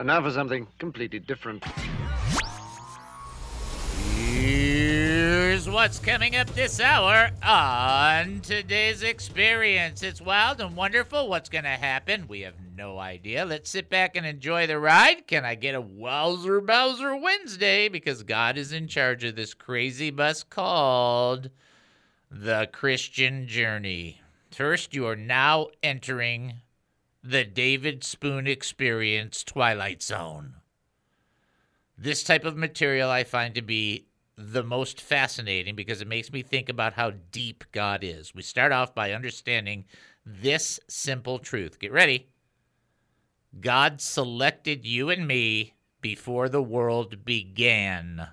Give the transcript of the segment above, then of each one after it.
And now for something completely different. Here's what's coming up this hour on today's experience. It's wild and wonderful. What's going to happen? We have no idea. Let's sit back and enjoy the ride. Can I get a Wowzer Bowser Wednesday? Because God is in charge of this crazy bus called the Christian Journey. First, you are now entering the David Spoon Experience Twilight Zone. This type of material I find to be the most fascinating because it makes me think about how deep God is. We start off by understanding this simple truth. Get ready. God selected you and me before the world began.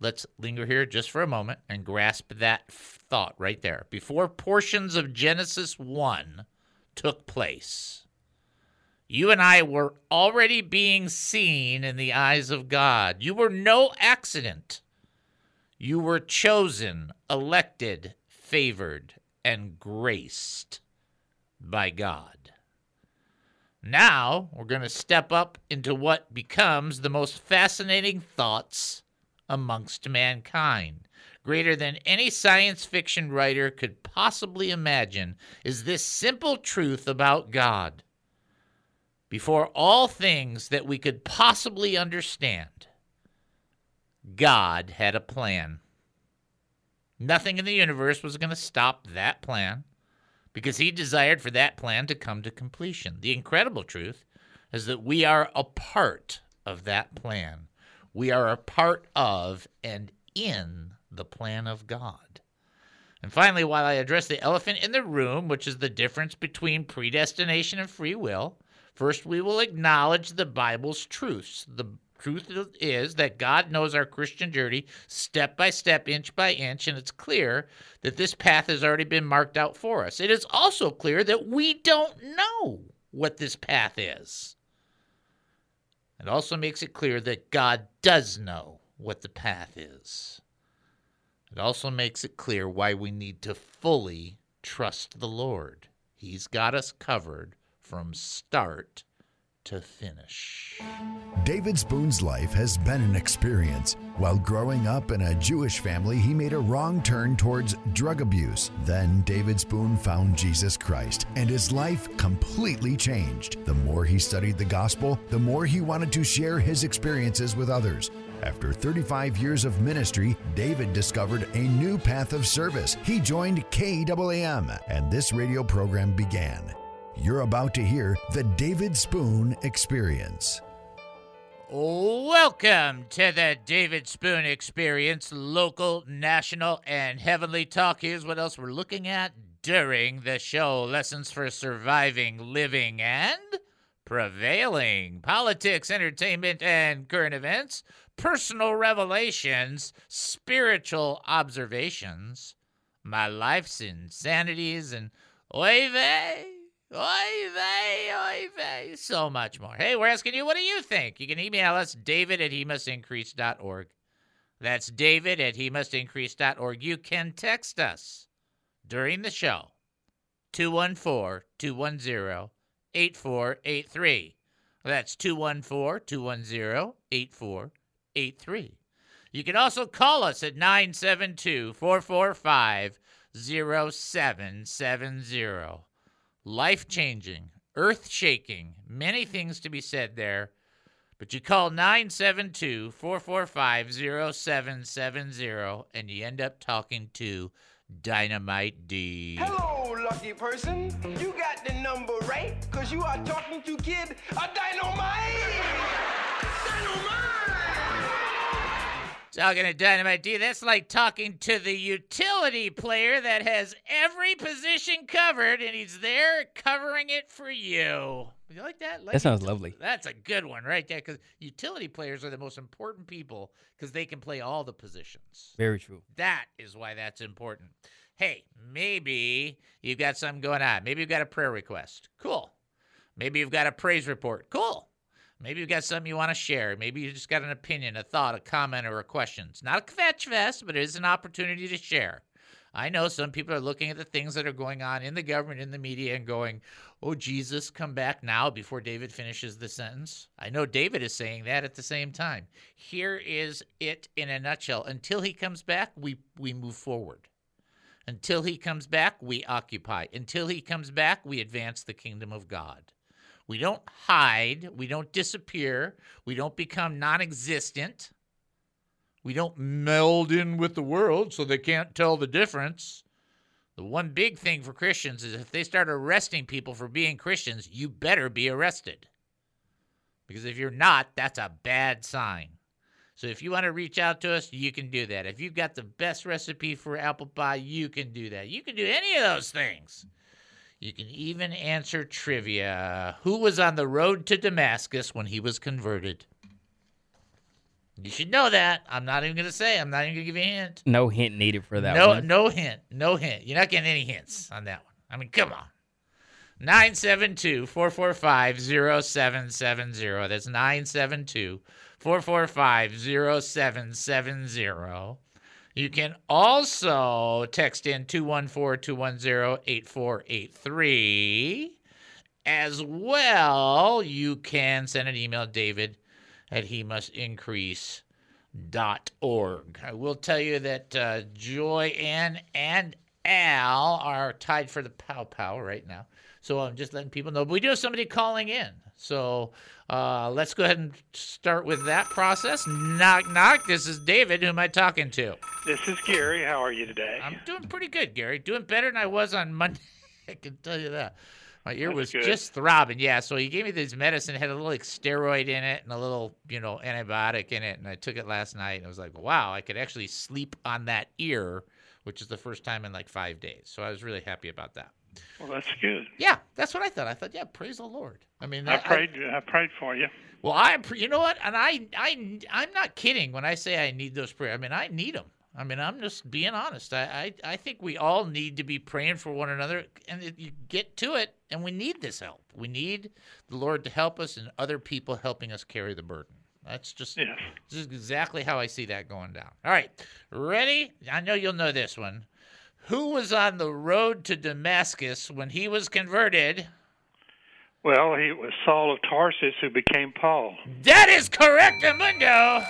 Let's linger here just for a moment and grasp that thought right there. Before portions of Genesis 1 took place, you and I were already being seen in the eyes of God. You were no accident. You were chosen, elected, favored, and graced by God. Now we're going to step up into what becomes the most fascinating thoughts amongst mankind. Greater than any science fiction writer could possibly imagine is this simple truth about God before all things that we could possibly understand, God had a plan. Nothing in the universe was going to stop that plan because he desired for that plan to come to completion. The incredible truth is that we are a part of that plan. We are a part of and in the plan of God. And finally, while I address the elephant in the room, which is the difference between predestination and free will, First, we will acknowledge the Bible's truths. The truth is that God knows our Christian journey step by step, inch by inch, and it's clear that this path has already been marked out for us. It is also clear that we don't know what this path is. It also makes it clear that God does know what the path is. It also makes it clear why we need to fully trust the Lord. He's got us covered from start to finish. David Spoon's life has been an experience. While growing up in a Jewish family, he made a wrong turn towards drug abuse. Then David Spoon found Jesus Christ, and his life completely changed. The more he studied the gospel, the more he wanted to share his experiences with others. After 35 years of ministry, David discovered a new path of service. He joined KAAM, and this radio program began. You're about to hear the David Spoon Experience. Welcome to the David Spoon Experience, local, national, and heavenly talk. Here's what else we're looking at during the show lessons for surviving, living, and prevailing, politics, entertainment, and current events, personal revelations, spiritual observations, my life's insanities, and oy vey Oy vey, oy vey. So much more. Hey, we're asking you, what do you think? You can email us, david at he must. That's david at he must. You can text us during the show, 214 210 8483. That's 214 210 8483. You can also call us at 972 445 0770 life changing, earth shaking, many things to be said there. But you call 972 445 0770 and you end up talking to Dynamite D. Hello, lucky person. You got the number right, because you are talking to Kid a. Dynamite! Talking to Dynamite D, that's like talking to the utility player that has every position covered and he's there covering it for you. You like that? Like That sounds util- lovely. That's a good one right there because utility players are the most important people because they can play all the positions. Very true. That is why that's important. Hey, maybe you've got something going on. Maybe you've got a prayer request. Cool. Maybe you've got a praise report. Cool. Maybe you've got something you want to share. Maybe you just got an opinion, a thought, a comment, or a question. It's not a fetch fest, but it is an opportunity to share. I know some people are looking at the things that are going on in the government, in the media, and going, Oh, Jesus, come back now before David finishes the sentence. I know David is saying that at the same time. Here is it in a nutshell. Until he comes back, we, we move forward. Until he comes back, we occupy. Until he comes back, we advance the kingdom of God. We don't hide. We don't disappear. We don't become non existent. We don't meld in with the world so they can't tell the difference. The one big thing for Christians is if they start arresting people for being Christians, you better be arrested. Because if you're not, that's a bad sign. So if you want to reach out to us, you can do that. If you've got the best recipe for apple pie, you can do that. You can do any of those things. You can even answer trivia. Who was on the road to Damascus when he was converted? You should know that. I'm not even going to say. I'm not even going to give you a hint. No hint needed for that no, one. no hint. No hint. You're not getting any hints on that one. I mean, come on. 972 445 0770. That's 972 445 0770. You can also text in 214 210 8483. As well, you can send an email, David at he must increase dot org. I will tell you that uh, Joy Ann and Al are tied for the pow pow right now. So I'm just letting people know. But we do have somebody calling in. So uh, let's go ahead and start with that process. Knock, knock. This is David. Who am I talking to? This is Gary. How are you today? I'm doing pretty good, Gary. Doing better than I was on Monday. I can tell you that. My ear That's was good. just throbbing. Yeah, so he gave me this medicine, It had a little like steroid in it and a little, you know, antibiotic in it, and I took it last night and I was like, wow, I could actually sleep on that ear, which is the first time in like five days. So I was really happy about that. Well, that's good. Yeah, that's what I thought. I thought, yeah, praise the Lord. I mean, I prayed. I, prayed for you. well, I, you know what? And I, I, I'm not kidding when I say I need those prayers. I mean, I need them. I mean, I'm just being honest. I, I, I think we all need to be praying for one another, and it, you get to it, and we need this help. We need the Lord to help us, and other people helping us carry the burden. That's just, this is exactly how I see that going down. All right, ready? I know you'll know this one. Who was on the road to Damascus when he was converted? Well, he was Saul of Tarsus who became Paul. That is correct, Amundo.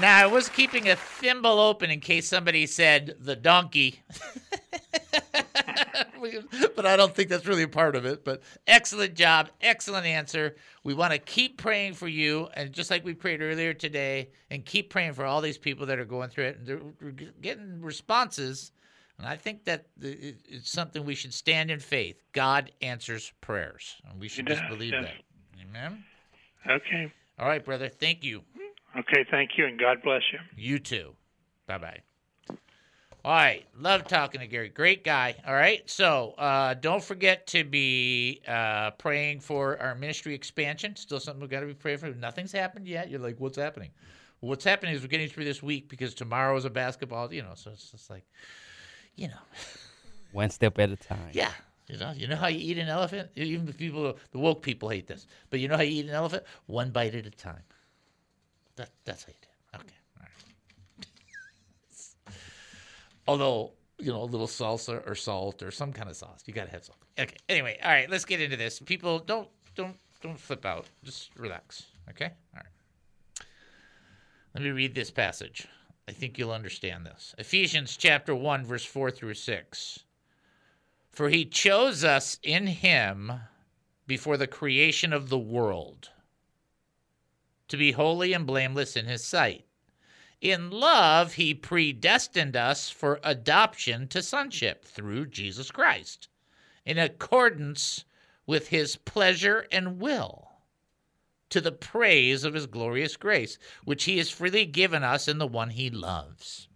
Now, I was keeping a thimble open in case somebody said the donkey. but I don't think that's really a part of it. But excellent job. Excellent answer. We want to keep praying for you. And just like we prayed earlier today, and keep praying for all these people that are going through it. And they're getting responses. And I think that it's something we should stand in faith. God answers prayers. And we should just believe yes. that. Amen. Okay. All right, brother. Thank you. Okay. Thank you, and God bless you. You too. Bye bye. All right. Love talking to Gary. Great guy. All right. So uh, don't forget to be uh, praying for our ministry expansion. Still something we've got to be praying for. Nothing's happened yet. You're like, what's happening? Well, what's happening is we're getting through this week because tomorrow is a basketball, you know, so it's just like, you know, One step at a time. yeah. You know, you know how you eat an elephant? Even the people, the woke people hate this. But you know how you eat an elephant? One bite at a time. That, that's how you do it. Okay. All right. Although, you know, a little salsa or salt or some kind of sauce. You got to have salt. Okay. Anyway, all right, let's get into this. People, don't, don't, don't flip out. Just relax. Okay? All right. Let me read this passage. I think you'll understand this. Ephesians chapter 1, verse 4 through 6. For he chose us in him before the creation of the world to be holy and blameless in his sight. In love, he predestined us for adoption to sonship through Jesus Christ, in accordance with his pleasure and will, to the praise of his glorious grace, which he has freely given us in the one he loves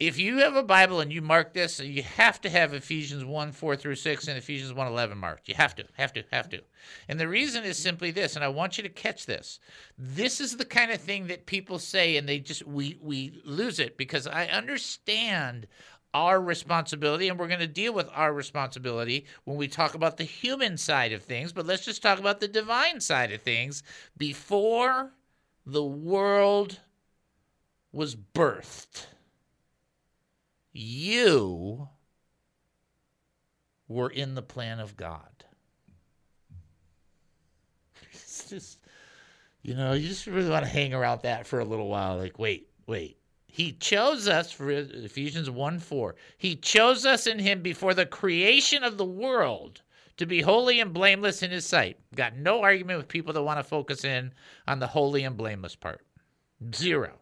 if you have a Bible and you mark this, you have to have Ephesians 1 4 through 6 and Ephesians 1 11 marked. You have to, have to, have to. And the reason is simply this, and I want you to catch this. This is the kind of thing that people say and they just, we, we lose it because I understand our responsibility and we're going to deal with our responsibility when we talk about the human side of things, but let's just talk about the divine side of things before the world was birthed, you were in the plan of God. It's just, you know, you just really want to hang around that for a little while. Like, wait, wait. He chose us for Ephesians 1 4. He chose us in him before the creation of the world to be holy and blameless in his sight. Got no argument with people that want to focus in on the holy and blameless part. Zero.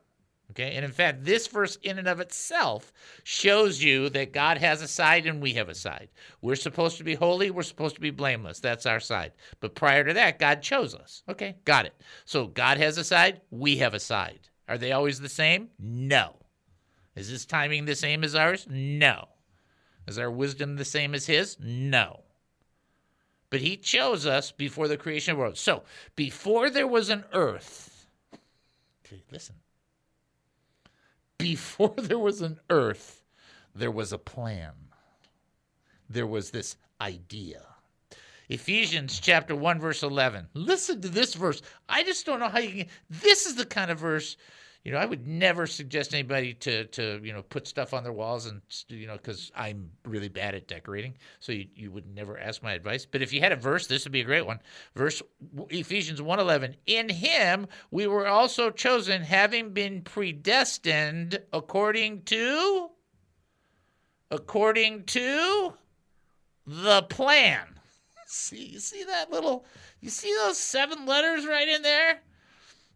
Okay. And in fact, this verse in and of itself shows you that God has a side and we have a side. We're supposed to be holy. We're supposed to be blameless. That's our side. But prior to that, God chose us. Okay. Got it. So God has a side. We have a side. Are they always the same? No. Is his timing the same as ours? No. Is our wisdom the same as his? No. But he chose us before the creation of the world. So before there was an earth, listen before there was an earth, there was a plan. There was this idea. Ephesians chapter 1 verse 11. Listen to this verse. I just don't know how you can This is the kind of verse you know, I would never suggest anybody to to you know put stuff on their walls and you know because I'm really bad at decorating, so you, you would never ask my advice. But if you had a verse, this would be a great one. Verse Ephesians 1:11. In Him we were also chosen, having been predestined according to according to the plan. See, you see that little, you see those seven letters right in there.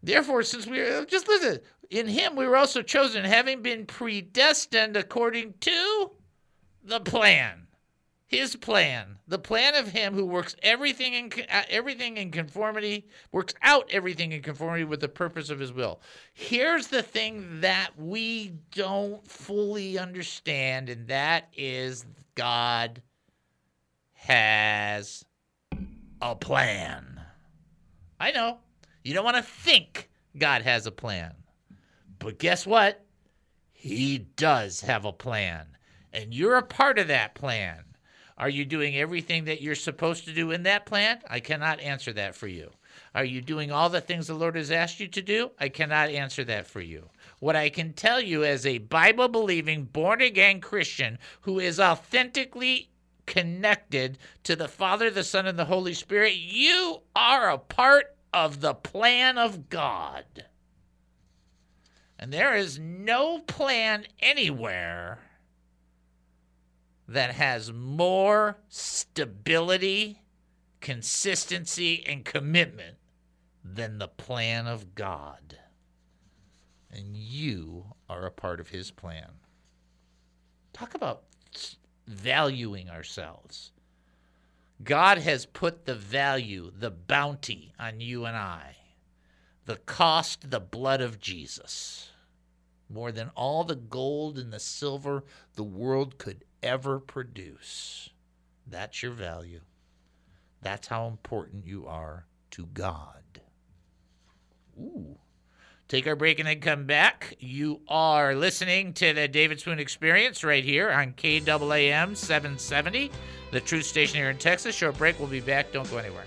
Therefore, since we are just listen, in him we were also chosen, having been predestined according to the plan. His plan, the plan of him who works everything in uh, everything in conformity, works out everything in conformity with the purpose of his will. Here's the thing that we don't fully understand, and that is God has a plan. I know you don't want to think God has a plan. But guess what? He does have a plan, and you're a part of that plan. Are you doing everything that you're supposed to do in that plan? I cannot answer that for you. Are you doing all the things the Lord has asked you to do? I cannot answer that for you. What I can tell you as a Bible believing, born again Christian who is authentically connected to the Father, the Son, and the Holy Spirit, you are a part of the plan of God. And there is no plan anywhere that has more stability, consistency, and commitment than the plan of God. And you are a part of his plan. Talk about valuing ourselves. God has put the value, the bounty on you and I, the cost, the blood of Jesus more than all the gold and the silver the world could ever produce. That's your value. That's how important you are to God. Ooh. Take our break and then come back. You are listening to the David Spoon Experience right here on KAAM 770, the truth station here in Texas. Short break. We'll be back. Don't go anywhere.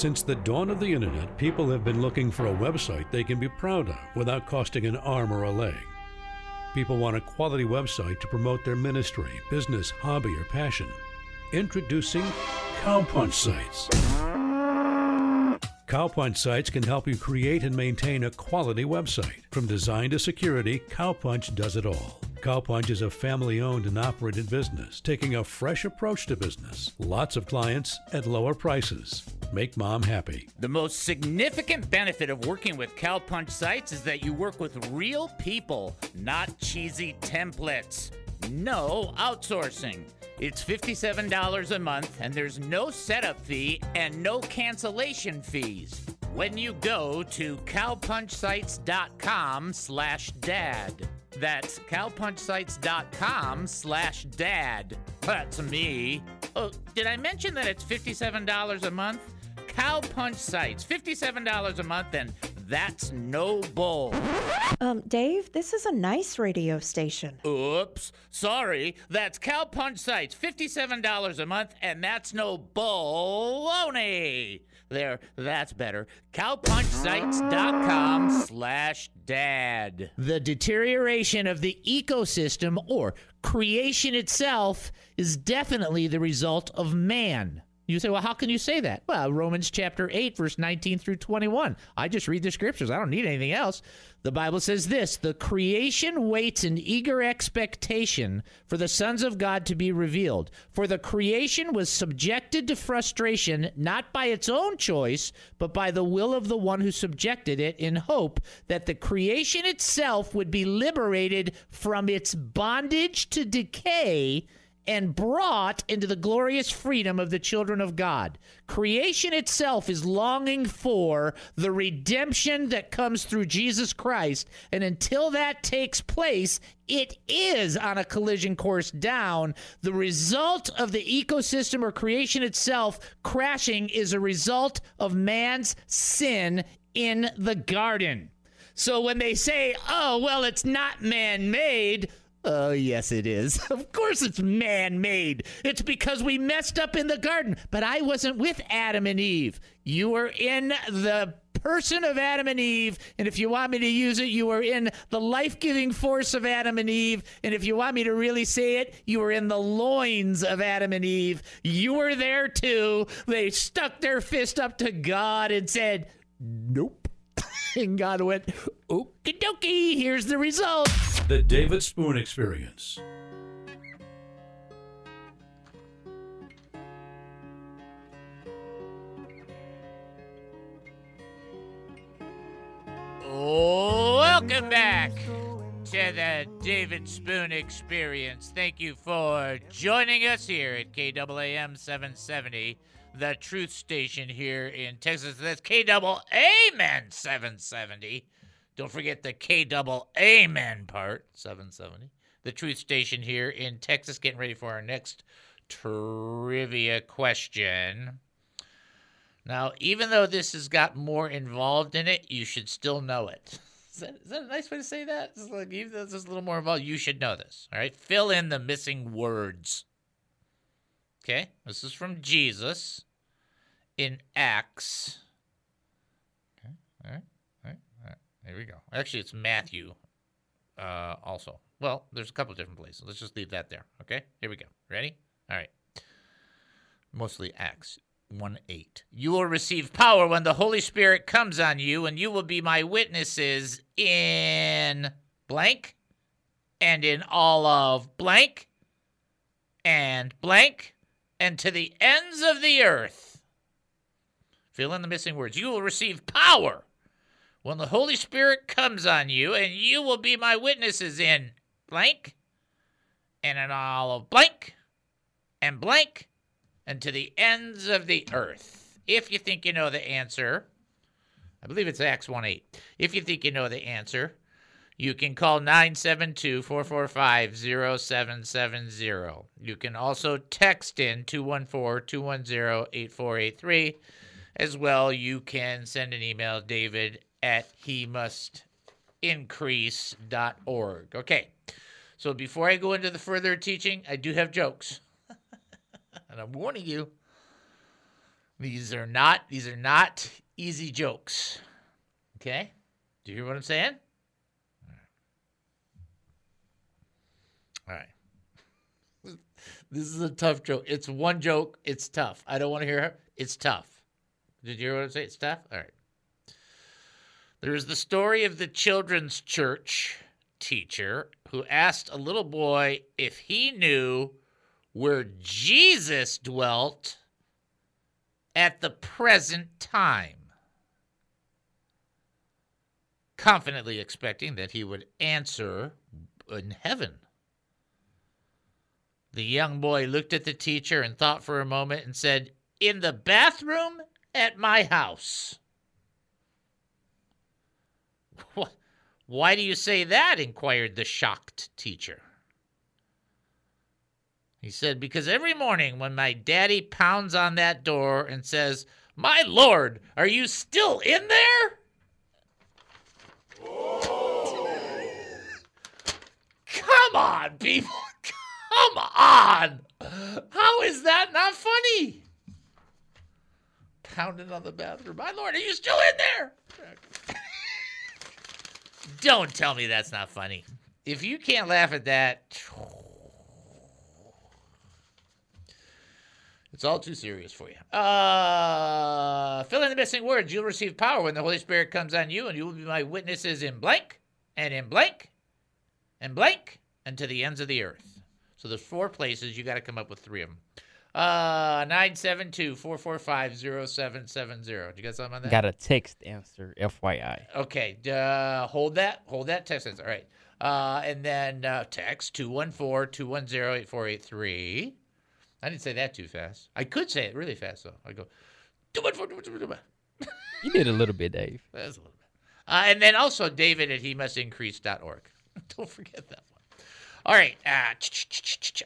Since the dawn of the internet, people have been looking for a website they can be proud of without costing an arm or a leg. People want a quality website to promote their ministry, business, hobby, or passion. Introducing Cowpunch Sites. Cowpunch Sites can help you create and maintain a quality website. From design to security, Cowpunch does it all. Cowpunch is a family owned and operated business, taking a fresh approach to business. Lots of clients at lower prices. Make mom happy. The most significant benefit of working with Cowpunch sites is that you work with real people, not cheesy templates. No outsourcing. It's $57 a month, and there's no setup fee and no cancellation fees when you go to cowpunchsites.com slash dad. That's cowpunchsites.com slash dad. That's me. Oh, did I mention that it's $57 a month? Cowpunch Sites, $57 a month, and that's no bull. Um, Dave, this is a nice radio station. Oops, sorry. That's Cowpunch Sites, $57 a month, and that's no baloney. There, that's better. Cowpunchsites.com slash dad. The deterioration of the ecosystem or creation itself is definitely the result of man. You say, well, how can you say that? Well, Romans chapter 8, verse 19 through 21. I just read the scriptures. I don't need anything else. The Bible says this The creation waits in eager expectation for the sons of God to be revealed. For the creation was subjected to frustration not by its own choice, but by the will of the one who subjected it, in hope that the creation itself would be liberated from its bondage to decay and brought into the glorious freedom of the children of God. Creation itself is longing for the redemption that comes through Jesus Christ. And until that takes place, it is on a collision course down. The result of the ecosystem or creation itself crashing is a result of man's sin in the garden. So when they say, oh, well, it's not man made, Oh, yes, it is. Of course, it's man made. It's because we messed up in the garden. But I wasn't with Adam and Eve. You were in the person of Adam and Eve. And if you want me to use it, you were in the life giving force of Adam and Eve. And if you want me to really say it, you were in the loins of Adam and Eve. You were there too. They stuck their fist up to God and said, Nope. And God went, Okie dokie, here's the result. The David Spoon Experience. Welcome back to the David Spoon Experience. Thank you for joining us here at KAAM 770, the truth station here in Texas. That's KAAM 770. Don't forget the K double Amen part, 770. The truth station here in Texas, getting ready for our next trivia question. Now, even though this has got more involved in it, you should still know it. Is that, is that a nice way to say that? It's like, even though this is a little more involved, you should know this. All right? Fill in the missing words. Okay? This is from Jesus in Acts. Okay? All right? All right? All right. There we go. Actually, it's Matthew uh, also. Well, there's a couple different places. Let's just leave that there. Okay? Here we go. Ready? All right. Mostly Acts. 1 8. You will receive power when the Holy Spirit comes on you, and you will be my witnesses in blank and in all of blank and blank and to the ends of the earth. Fill in the missing words. You will receive power when the Holy Spirit comes on you, and you will be my witnesses in blank and in all of blank and blank and to the ends of the earth. If you think you know the answer, I believe it's Acts 1 8. If you think you know the answer, you can call 972 445 0770. You can also text in 214 210 8483. As well, you can send an email, david at he must increase.org. Okay, so before I go into the further teaching, I do have jokes and I'm warning you, these are not these are not easy jokes. Okay? Do you hear what I'm saying? All right. This is a tough joke. It's one joke. It's tough. I don't want to hear it. It's tough. Did you hear what I'm saying? It's tough? All right. There's the story of the children's church teacher who asked a little boy if he knew where Jesus dwelt at the present time, confidently expecting that he would answer in heaven. The young boy looked at the teacher and thought for a moment and said, In the bathroom at my house. Why do you say that? inquired the shocked teacher. He said, Because every morning when my daddy pounds on that door and says, My Lord, are you still in there? Come on, people. Come on. How is that not funny? pounding on the bathroom. My lord, are you still in there? Don't tell me that's not funny. If you can't laugh at that, it's all too serious for you. Uh, fill in the missing words. You'll receive power when the Holy Spirit comes on you, and you will be my witnesses in blank, and in blank, and blank, and to the ends of the earth. So there's four places. You got to come up with three of them. Uh, 972-445-0770. Did you got something on that? Got a text answer, FYI. Okay, uh, hold that. Hold that text. Answer. All right. Uh, and then uh, text 214-210-8483. I didn't say that too fast. I could say it really fast, though. I go, 214 You did a little bit, Dave. That's a little bit. Uh, and then also David at he must increase.org. Don't forget that. All right. Uh,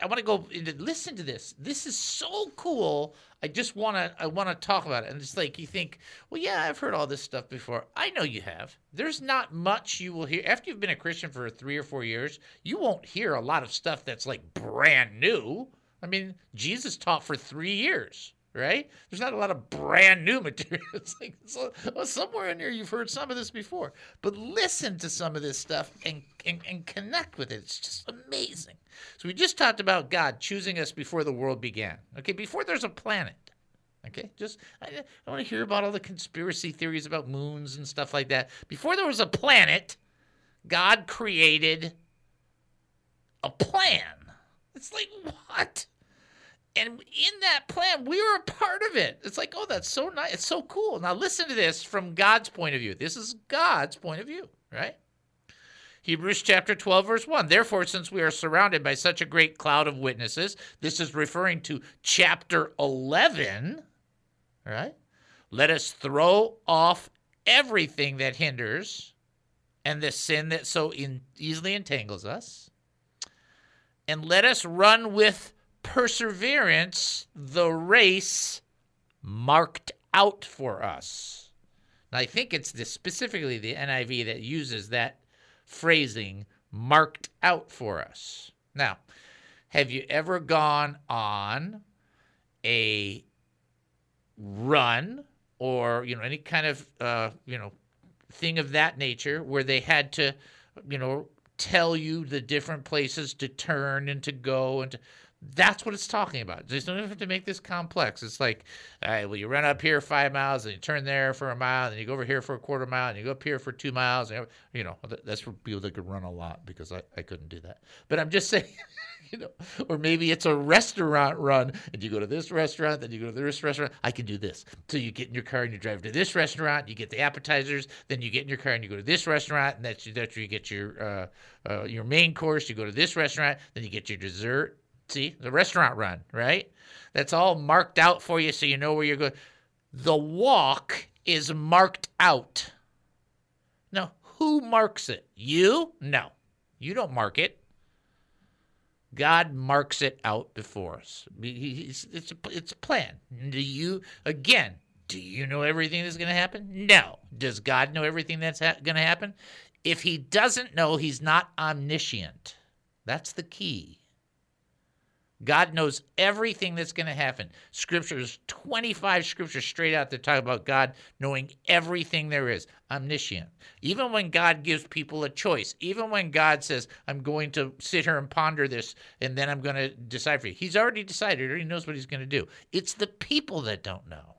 I want to go listen to this. This is so cool. I just want to I want to talk about it. And it's like you think, well, yeah, I've heard all this stuff before. I know you have. There's not much you will hear after you've been a Christian for three or four years. You won't hear a lot of stuff that's like brand new. I mean, Jesus taught for three years right? There's not a lot of brand new material. It's like so, well, somewhere in here you've heard some of this before, but listen to some of this stuff and, and and connect with it. It's just amazing. So we just talked about God choosing us before the world began. Okay, before there's a planet. Okay, just I, I want to hear about all the conspiracy theories about moons and stuff like that. Before there was a planet, God created a plan. It's like what? And in that plan, we were a part of it. It's like, oh, that's so nice. It's so cool. Now, listen to this from God's point of view. This is God's point of view, right? Hebrews chapter 12, verse 1. Therefore, since we are surrounded by such a great cloud of witnesses, this is referring to chapter 11, right? Let us throw off everything that hinders and the sin that so in, easily entangles us, and let us run with perseverance the race marked out for us. Now, I think it's specifically the NIV that uses that phrasing marked out for us. Now, have you ever gone on a run or you know any kind of uh, you know thing of that nature where they had to you know tell you the different places to turn and to go and to that's what it's talking about. Just don't have to make this complex. It's like, all right, well, you run up here five miles, and you turn there for a mile, and you go over here for a quarter mile, and you go up here for two miles. And, you know, that's for people that could run a lot because I, I couldn't do that. But I'm just saying, you know, or maybe it's a restaurant run, and you go to this restaurant, then you go to this restaurant. I can do this. So you get in your car and you drive to this restaurant, you get the appetizers, then you get in your car and you go to this restaurant, and that's, that's where you get your, uh, uh, your main course. You go to this restaurant, then you get your dessert The restaurant run, right? That's all marked out for you so you know where you're going. The walk is marked out. Now, who marks it? You? No. You don't mark it. God marks it out before us. It's, it's, a, it's a plan. Do you, again, do you know everything that's going to happen? No. Does God know everything that's ha- going to happen? If he doesn't know, he's not omniscient. That's the key. God knows everything that's going to happen. Scriptures, 25 scriptures straight out that talk about God knowing everything there is, omniscient. Even when God gives people a choice, even when God says, I'm going to sit here and ponder this and then I'm going to decide for you, He's already decided, he already knows what He's going to do. It's the people that don't know,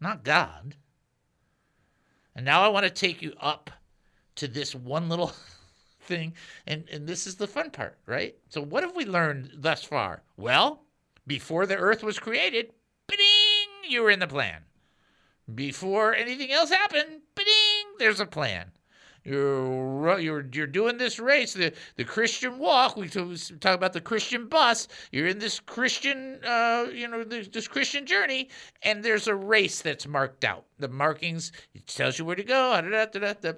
not God. And now I want to take you up to this one little thing. And, and this is the fun part, right? So, what have we learned thus far? Well, before the earth was created, ding, you were in the plan. Before anything else happened, ding, there's a plan. You're, you're, you're doing this race, the, the Christian walk. We talk about the Christian bus. You're in this Christian, uh, you know, this, this Christian journey, and there's a race that's marked out. The markings, it tells you where to go.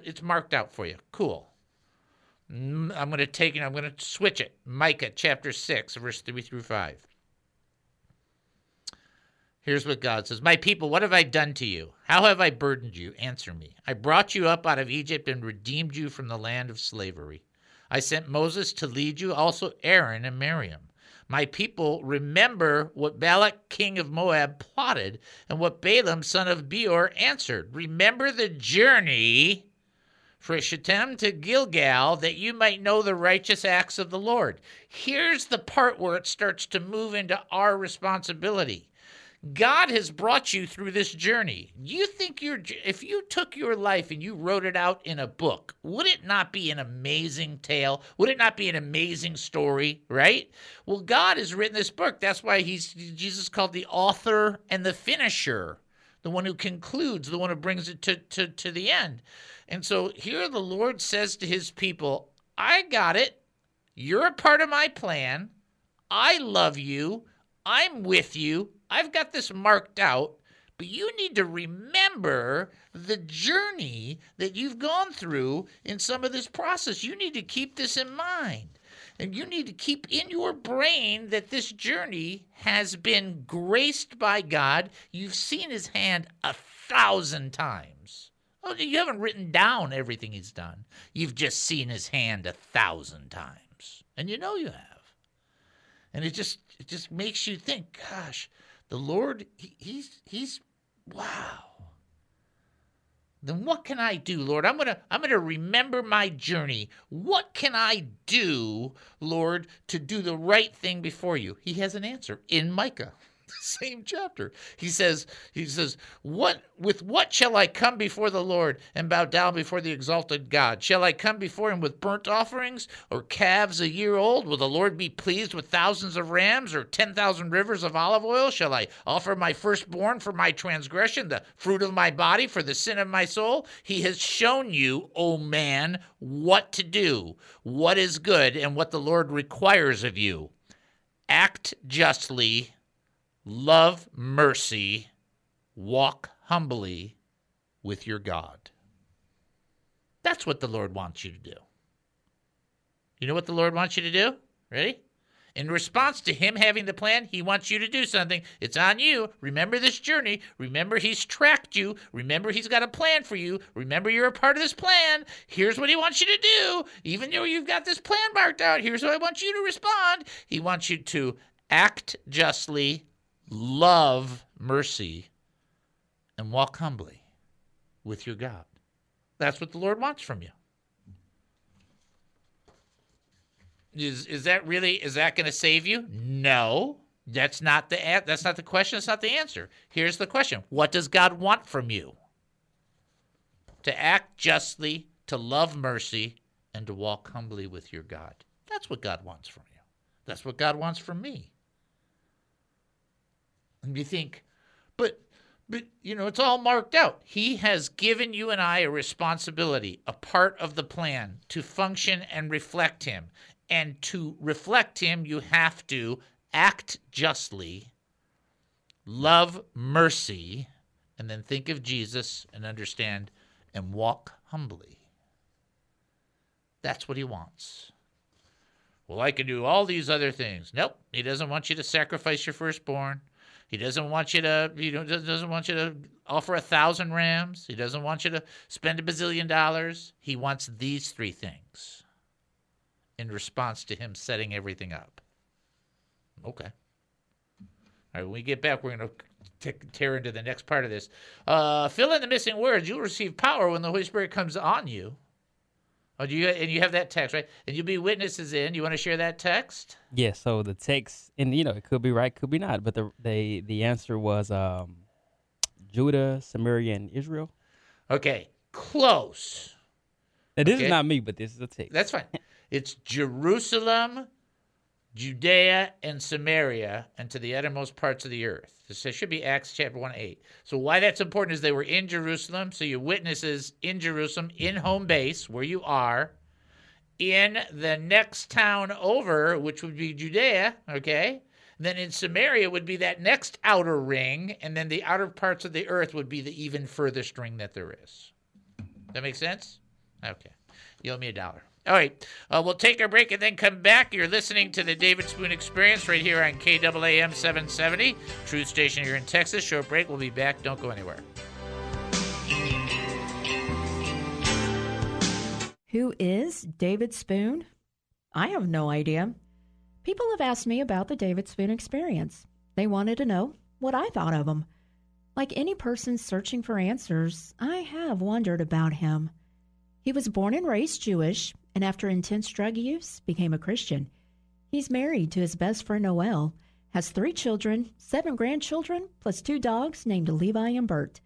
It's marked out for you. Cool. Mm, I'm going to take it, I'm going to switch it. Micah chapter 6, verse 3 through 5. Here's what God says My people, what have I done to you? How have I burdened you? Answer me. I brought you up out of Egypt and redeemed you from the land of slavery. I sent Moses to lead you, also Aaron and Miriam. My people remember what Balak, king of Moab, plotted and what Balaam, son of Beor, answered. Remember the journey for Shittim to Gilgal that you might know the righteous acts of the Lord. Here's the part where it starts to move into our responsibility. God has brought you through this journey. You think you're if you took your life and you wrote it out in a book, would it not be an amazing tale? Would it not be an amazing story, right? Well, God has written this book. That's why he's Jesus called the author and the finisher, the one who concludes, the one who brings it to, to, to the end. And so here the Lord says to his people, I got it. You're a part of my plan. I love you. I'm with you. I've got this marked out, but you need to remember the journey that you've gone through in some of this process. You need to keep this in mind. And you need to keep in your brain that this journey has been graced by God. You've seen his hand a thousand times. You haven't written down everything he's done. You've just seen his hand a thousand times. And you know you have. And it just it just makes you think, gosh, the Lord, he, he's he's wow. Then what can I do, Lord? I'm gonna I'm gonna remember my journey. What can I do, Lord, to do the right thing before you? He has an answer in Micah. same chapter. He says, he says, what with what shall I come before the Lord and bow down before the exalted God? Shall I come before him with burnt offerings or calves a year old? Will the Lord be pleased with thousands of rams or 10,000 rivers of olive oil? Shall I offer my firstborn for my transgression, the fruit of my body for the sin of my soul? He has shown you, O man, what to do, what is good, and what the Lord requires of you. Act justly love mercy, walk humbly with your God. That's what the Lord wants you to do. You know what the Lord wants you to do? Ready? In response to him having the plan, he wants you to do something. It's on you. Remember this journey. Remember he's tracked you. Remember he's got a plan for you. Remember you're a part of this plan. Here's what he wants you to do. Even though you've got this plan marked out, here's how I want you to respond. He wants you to act justly, love mercy, and walk humbly with your God. That's what the Lord wants from you. Is is that really is that going to save you? No. That's not the that's not the question, It's not the answer. Here's the question. What does God want from you? To act justly, to love mercy, and to walk humbly with your God. That's what God wants from you. That's what God wants from me. And you think, but but you know, it's all marked out. He has given you and I a responsibility, a part of the plan to function and reflect him. And to reflect him, you have to act justly, love mercy, and then think of Jesus and understand and walk humbly. That's what he wants. Well, I can do all these other things. Nope, he doesn't want you to sacrifice your firstborn. He doesn't want you to, you know, doesn't want you to offer a thousand rams. He doesn't want you to spend a bazillion dollars. He wants these three things in response to him setting everything up. Okay. All right, when we get back, we're going to tear into the next part of this. Uh, fill in the missing words. You'll receive power when the Holy Spirit comes on you. Oh, do you and you have that text right? And you'll be witnesses in. You want to share that text? Yeah. So the text, and you know, it could be right, could be not, but the the the answer was um, Judah, Samaria, and Israel. Okay, close. Now, this Okay. is not me, but this is a text. That's fine. It's Jerusalem, Judea, and Samaria, and to the uttermost parts of the earth. This should be Acts chapter 1 8. So, why that's important is they were in Jerusalem. So, your witnesses in Jerusalem, in home base, where you are, in the next town over, which would be Judea, okay? Then in Samaria would be that next outer ring, and then the outer parts of the earth would be the even furthest ring that there is. That make sense? Okay. You owe me a dollar. All right. Uh, we'll take a break and then come back. You're listening to the David Spoon Experience right here on KAAM 770, Truth Station here in Texas. Short break. We'll be back. Don't go anywhere. Who is David Spoon? I have no idea. People have asked me about the David Spoon experience. They wanted to know what I thought of him. Like any person searching for answers, I have wondered about him. He was born and raised Jewish, and after intense drug use, became a Christian. He's married to his best friend Noel, has three children, seven grandchildren, plus two dogs named Levi and Bert.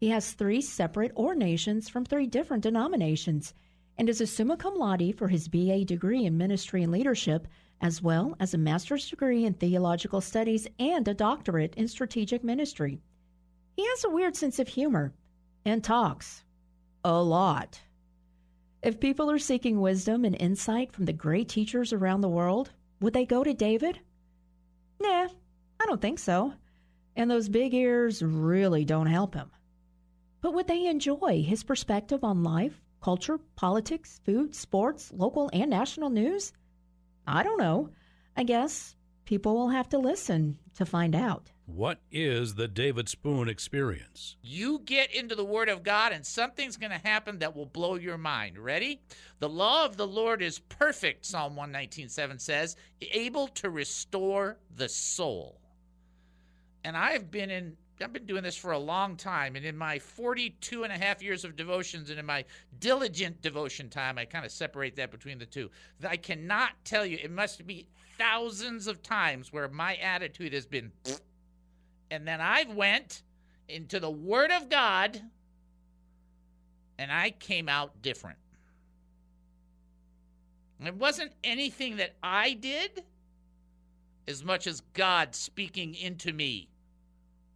He has three separate ordinations from three different denominations and is a summa cum laude for his BA degree in ministry and leadership, as well as a master's degree in theological studies and a doctorate in strategic ministry. He has a weird sense of humor and talks a lot. If people are seeking wisdom and insight from the great teachers around the world, would they go to David? Nah, I don't think so. And those big ears really don't help him. But would they enjoy his perspective on life, culture, politics, food, sports, local and national news? I don't know. I guess people will have to listen to find out. What is the David Spoon experience? You get into the Word of God, and something's going to happen that will blow your mind. Ready? The law of the Lord is perfect, Psalm 119.7 says, able to restore the soul. And I've been in I've been doing this for a long time, and in my 42 and a half years of devotions and in my diligent devotion time, I kind of separate that between the two. I cannot tell you, it must be thousands of times where my attitude has been, and then I went into the Word of God, and I came out different. It wasn't anything that I did as much as God speaking into me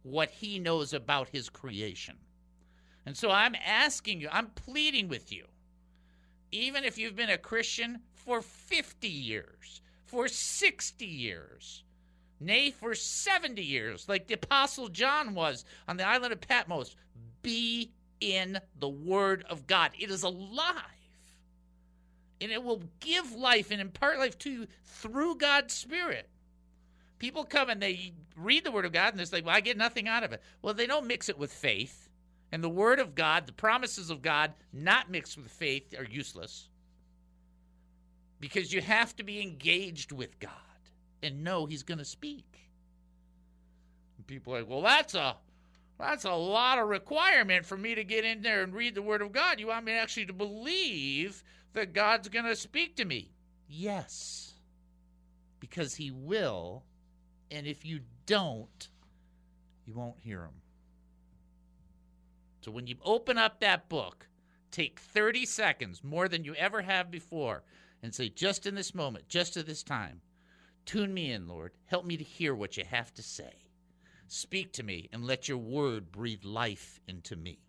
what he knows about his creation. And so I'm asking you, I'm pleading with you, even if you've been a Christian for 50 years, for 60 years, nay, for 70 years, like the Apostle John was on the island of Patmos, be in the Word of God. It is alive. And it will give life and impart life to you through God's Spirit. People come and they read the Word of God and they're like, well, I get nothing out of it. Well, they don't mix it with faith. And the Word of God, the promises of God, not mixed with faith, are useless. Because you have to be engaged with God and know He's going to speak. And people are like, well, that's a that's a lot of requirement for me to get in there and read the Word of God. You want me actually to believe that God's going to speak to me? Yes, because He will and if you don't, you won't hear Him. So when you open up that book, take 30 seconds, more than you ever have before, and say, just in this moment, just at this time, tune me in, Lord. Help me to hear what you have to say. Speak to me and let your word breathe life into me.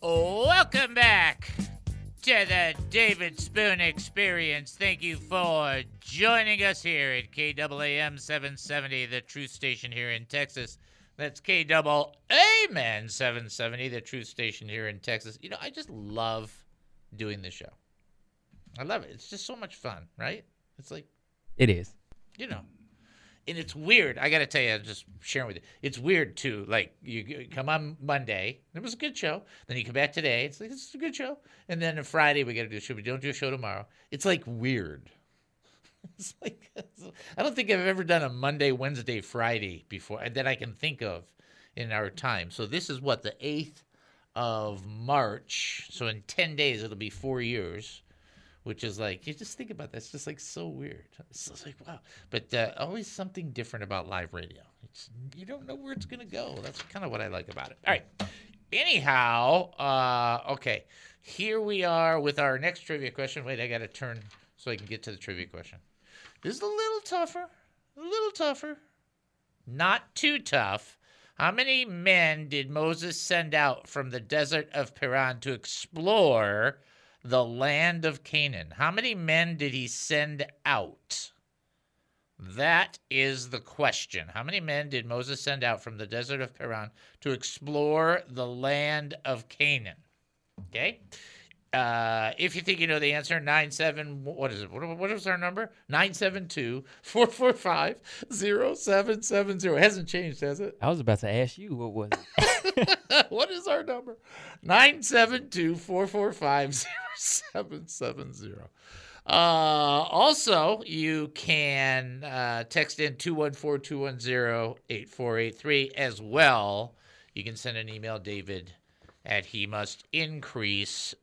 Welcome back to the David Spoon Experience. Thank you for joining us here at KAAM 770, the truth station here in Texas. That's KAAM 770, the truth station here in Texas. You know, I just love doing this show. I love it. It's just so much fun, right? It's like, It is. you know, and it's weird. I got to tell you, I'm just sharing with you. It's weird too. Like you you come on Monday, it was a good show. Then you come back today, it's like it's a good show. And then on Friday we got to do a show. We don't do a show tomorrow. It's like weird. It's like I don't think I've ever done a Monday, Wednesday, Friday before that I can think of in our time. So this is what the eighth of March. So in ten days it'll be four years which is like you just think about that. It's just like so weird. It's like wow, but uh, always something different about live radio. It's, you don't know where it's gonna go. That's kind of what I like about it. All right. Anyhow, uh, okay, here we are with our next trivia question. Wait, I got to turn so I can get to the trivia question. This is a little tougher. A little tougher. Not too tough. How many men did Moses send out from the desert of Paran to explore the land of Canaan. How many men did he send out? That is the question. How many men did Moses send out from the desert of Paran to explore the land of Canaan? Okay. Uh, if you think you know the answer, nine seven. What is it? What, what is our number? Nine seven two four four five zero seven seven zero. Hasn't changed, has it? I was about to ask you what was it. what is our number? 972 445 0770. Uh, also, you can uh, text in 214 210 8483 as well. You can send an email, David at he must increase.org.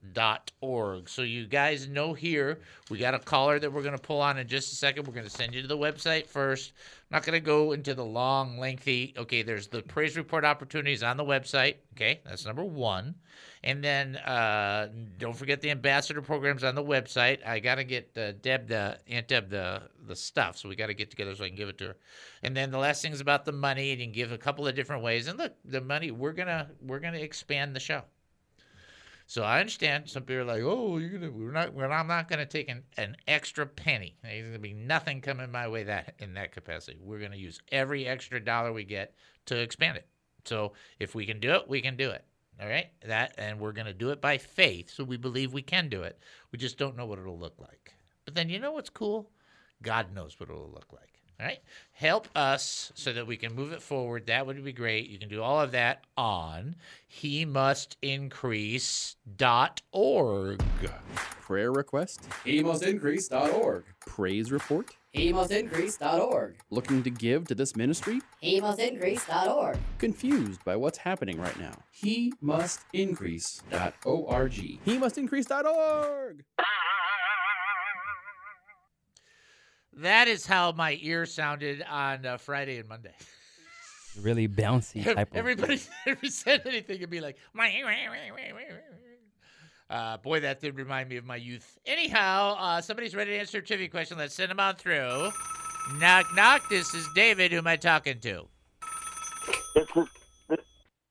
So you guys know here, we got a caller that we're going to pull on in just a second. We're going to send you to the website first. Not going to go into the long, lengthy. Okay, there's the praise report opportunities on the website. Okay, that's number one. And then uh, don't forget the ambassador programs on the website. I got to get uh, Deb the Aunt Deb the the stuff, so we got to get together so I can give it to her. And then the last thing is about the money, and you can give a couple of different ways. And look, the money we're gonna we're gonna expand the show. So I understand some people are like, "Oh, you're gonna we're not well, I'm not gonna take an, an extra penny. There's gonna be nothing coming my way that in that capacity. We're gonna use every extra dollar we get to expand it. So if we can do it, we can do it. All right, that and we're gonna do it by faith. So we believe we can do it. We just don't know what it'll look like. But then you know what's cool? God knows what it'll look like. All right. Help us so that we can move it forward. That would be great. You can do all of that on he must increase.org. Prayer request? He must increase.org. Praise report? He must increase.org. Looking to give to this ministry? He must increase.org. Confused by what's happening right now? He must increase.org. He must increase.org. That is how my ear sounded on uh, Friday and Monday. Really bouncy type of. Everybody ever said anything and be like, uh, boy, that did remind me of my youth. Anyhow, uh, somebody's ready to answer a trivia question. Let's send them on through. Knock, knock. This is David. Who am I talking to? This is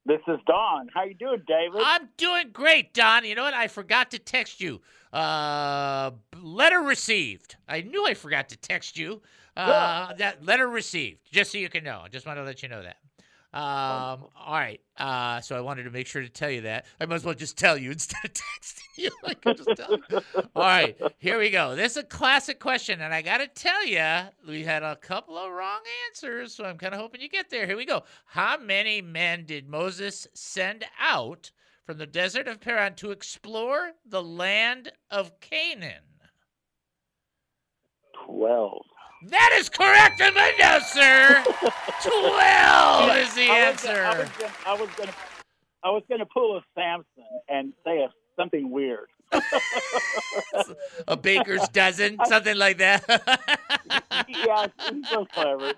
this, is Don. How you doing, David? I'm doing great, Don. You know what? I forgot to text you. Uh, letter received. I knew I forgot to text you. Uh, that letter received, just so you can know. I just want to let you know that. Um, all right. Uh, so I wanted to make sure to tell you that. I might as well just tell you instead of texting you. I just tell. all right. Here we go. This is a classic question, and I got to tell you, we had a couple of wrong answers, so I'm kind of hoping you get there. Here we go. How many men did Moses send out from the desert of Paran to explore the land of Canaan? Twelve. That is correct, in the Amundo, sir. Twelve is the I answer. gonna- I was gonna, I was gonna, I was gonna pull a Samson and say a, something weird. a baker's dozen, something like that. yeah, so clever.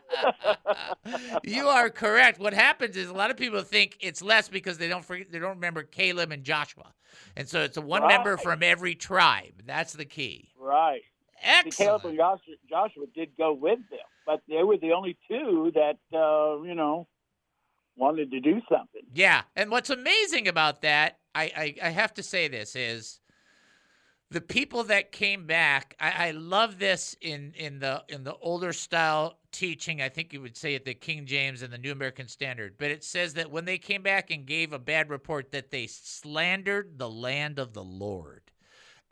you are correct. What happens is a lot of people think it's less because they don't forget, they don't remember Caleb and Joshua, and so it's a one member from every tribe. That's the key. right. Excellent. Caleb and Joshua, Joshua did go with them, but they were the only two that uh, you know wanted to do something. Yeah, and what's amazing about that, I, I, I have to say this is the people that came back. I, I love this in in the in the older style teaching. I think you would say it the King James and the New American Standard, but it says that when they came back and gave a bad report, that they slandered the land of the Lord.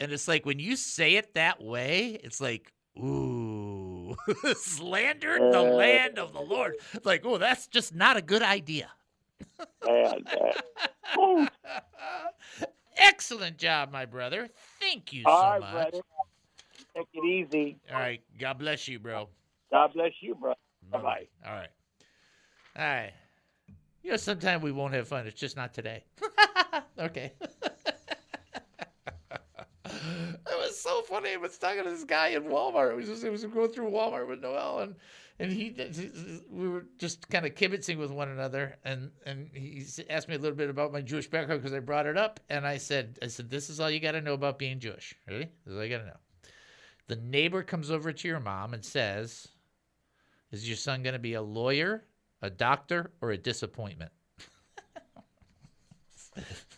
And it's like when you say it that way, it's like, ooh, slandered the land of the Lord. It's like, oh, that's just not a good idea. Excellent job, my brother. Thank you so all right, much. brother. Take it easy. All right. God bless you, bro. God bless you, bro. Bye bye. All right. All right. You know, sometimes we won't have fun. It's just not today. okay. It was so funny. I was talking to this guy in Walmart. It was just, it was going through Walmart with Noel, and and he we were just kind of kibitzing with one another, and and he asked me a little bit about my Jewish background because I brought it up, and I said I said this is all you got to know about being Jewish. Really, this is all you got to know. The neighbor comes over to your mom and says, "Is your son going to be a lawyer, a doctor, or a disappointment?"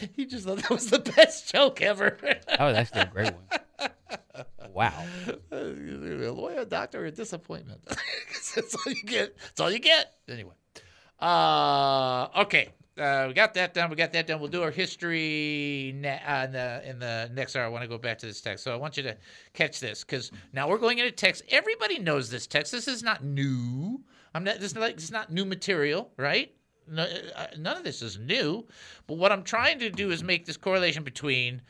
he just thought that was the best joke ever. That was actually a great one. Wow. A lawyer, a doctor, or a disappointment. that's all you get. That's all you get. Anyway. Uh, okay. Uh, we got that done. We got that done. We'll do our history ne- uh, in, the, in the next hour. I want to go back to this text. So I want you to catch this because now we're going into text. Everybody knows this text. This is not new. I'm not. This is like this is not new material, right? Uh, none of this is new. But what I'm trying to do is make this correlation between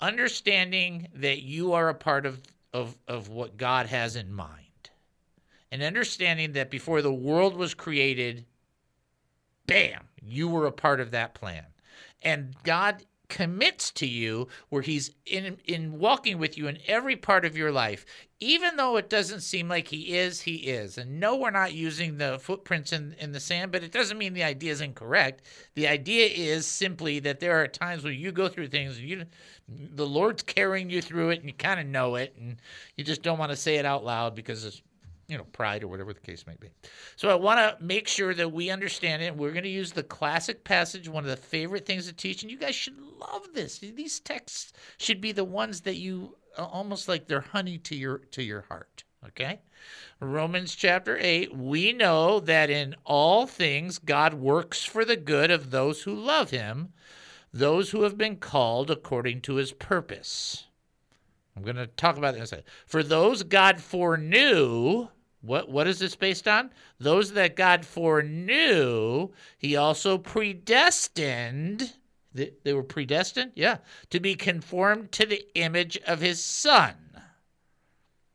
understanding that you are a part of of of what God has in mind, and understanding that before the world was created, bam, you were a part of that plan, and God commits to you where he's in in walking with you in every part of your life even though it doesn't seem like he is he is. And no we're not using the footprints in in the sand but it doesn't mean the idea is incorrect. The idea is simply that there are times when you go through things and you the lord's carrying you through it and you kind of know it and you just don't want to say it out loud because it's you know, pride or whatever the case may be. So I want to make sure that we understand it. We're going to use the classic passage, one of the favorite things to teach, and you guys should love this. These texts should be the ones that you uh, almost like they're honey to your to your heart. Okay? Romans chapter 8, we know that in all things God works for the good of those who love him, those who have been called according to his purpose. I'm going to talk about that in a second. For those God foreknew, what what is this based on? Those that God foreknew, he also predestined. They, they were predestined, yeah, to be conformed to the image of his son.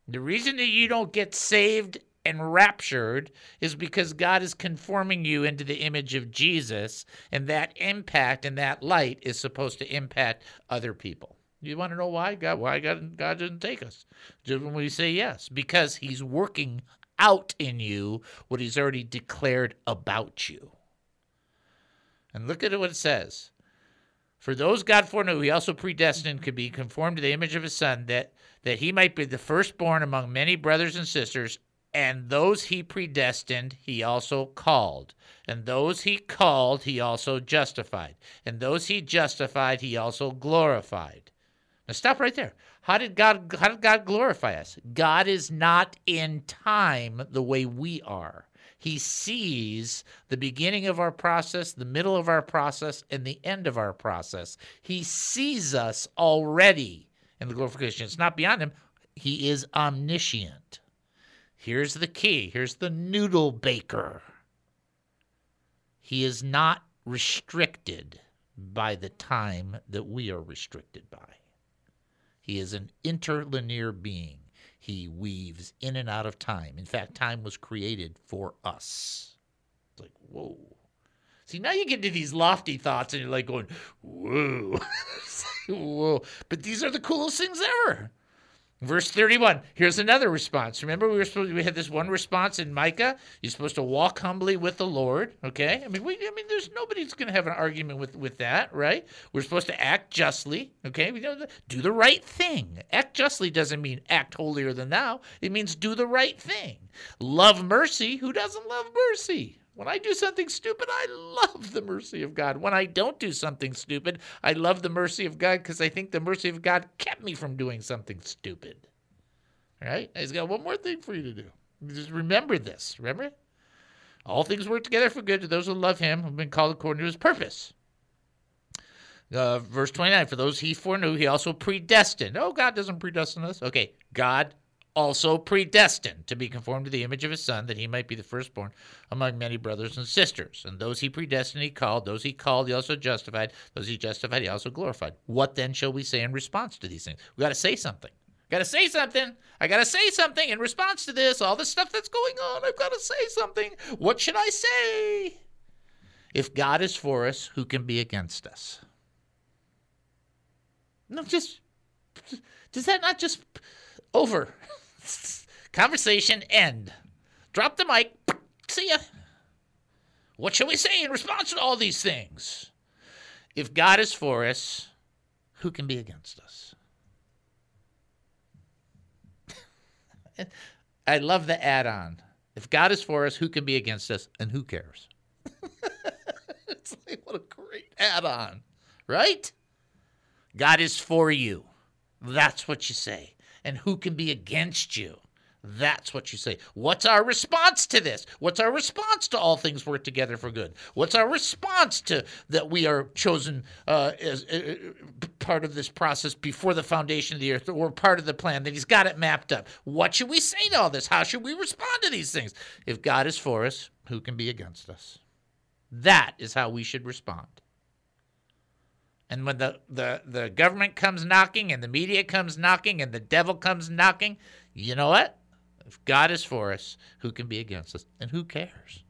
The reason that you don't get saved and raptured is because God is conforming you into the image of Jesus, and that impact and that light is supposed to impact other people. You want to know why God? Why God? God didn't take us? Just when we say yes, because He's working out in you what He's already declared about you. And look at what it says. For those God foreknew, He also predestined to be conformed to the image of His Son, that that He might be the firstborn among many brothers and sisters. And those He predestined, He also called. And those He called, He also justified. And those He justified, He also glorified. Now stop right there. How did God how did God glorify us? God is not in time the way we are. He sees the beginning of our process, the middle of our process, and the end of our process. He sees us already in the glorification. It's not beyond him. He is omniscient. Here's the key. Here's the noodle baker. He is not restricted by the time that we are restricted by. He is an interlinear being. He weaves in and out of time. In fact, time was created for us. It's like, whoa. See, now you get to these lofty thoughts and you're like going, whoa. whoa. But these are the coolest things ever. Verse 31. Here's another response. Remember, we were supposed we had this one response in Micah. You're supposed to walk humbly with the Lord. Okay. I mean, we, I mean, there's nobody's going to have an argument with with that, right? We're supposed to act justly. Okay. We don't do the right thing. Act justly doesn't mean act holier than thou. It means do the right thing. Love mercy. Who doesn't love mercy? When I do something stupid, I love the mercy of God. When I don't do something stupid, I love the mercy of God because I think the mercy of God kept me from doing something stupid. All right? He's got one more thing for you to do. Just remember this. Remember? All things work together for good to those who love him, who've been called according to his purpose. Uh, verse 29 For those he foreknew, he also predestined. Oh, God doesn't predestine us. Okay, God also predestined to be conformed to the image of his son, that he might be the firstborn among many brothers and sisters. And those he predestined, he called. Those he called, he also justified. Those he justified, he also glorified. What then shall we say in response to these things? We got to say something. Got to say something. I got to say something in response to this. All this stuff that's going on, I've got to say something. What should I say? If God is for us, who can be against us? No, just does that not just over? Conversation end. Drop the mic. See ya. What shall we say in response to all these things? If God is for us, who can be against us? I love the add on. If God is for us, who can be against us? And who cares? it's like, what a great add on, right? God is for you. That's what you say. And who can be against you? That's what you say. What's our response to this? What's our response to all things work together for good? What's our response to that we are chosen uh, as uh, part of this process before the foundation of the earth, or part of the plan that He's got it mapped up? What should we say to all this? How should we respond to these things? If God is for us, who can be against us? That is how we should respond. And when the, the, the government comes knocking and the media comes knocking and the devil comes knocking, you know what? If God is for us, who can be against us? And who cares?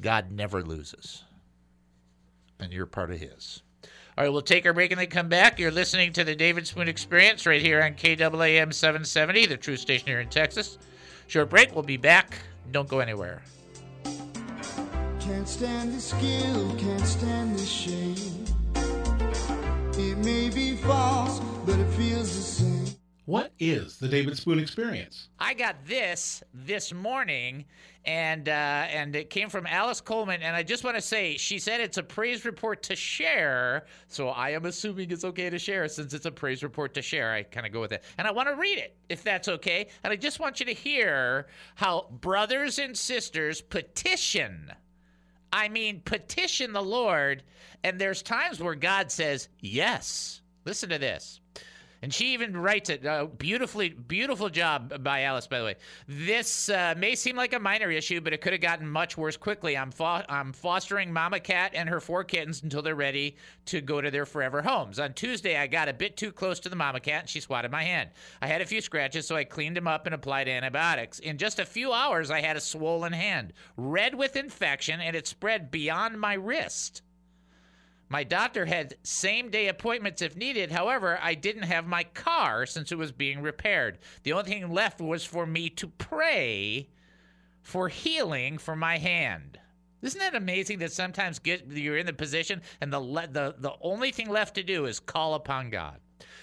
God never loses. And you're part of his. All right, we'll take our break and then come back. You're listening to the David Spoon Experience right here on KAAM 770, the true station here in Texas. Short break. We'll be back. Don't go anywhere. Can't stand the skill, can't stand the shame. It may be false, but it feels the same. What is the David Spoon Experience? I got this this morning, and uh, and it came from Alice Coleman. And I just want to say, she said it's a praise report to share. So I am assuming it's okay to share since it's a praise report to share. I kind of go with it, and I want to read it if that's okay. And I just want you to hear how brothers and sisters petition. I mean, petition the Lord, and there's times where God says yes. Listen to this. And she even writes it uh, beautifully. Beautiful job by Alice, by the way. This uh, may seem like a minor issue, but it could have gotten much worse quickly. I'm, fo- I'm fostering Mama Cat and her four kittens until they're ready to go to their forever homes. On Tuesday, I got a bit too close to the Mama Cat and she swatted my hand. I had a few scratches, so I cleaned them up and applied antibiotics. In just a few hours, I had a swollen hand, red with infection, and it spread beyond my wrist. My doctor had same day appointments if needed. However, I didn't have my car since it was being repaired. The only thing left was for me to pray for healing for my hand. Isn't that amazing that sometimes get, you're in the position and the, the, the only thing left to do is call upon God?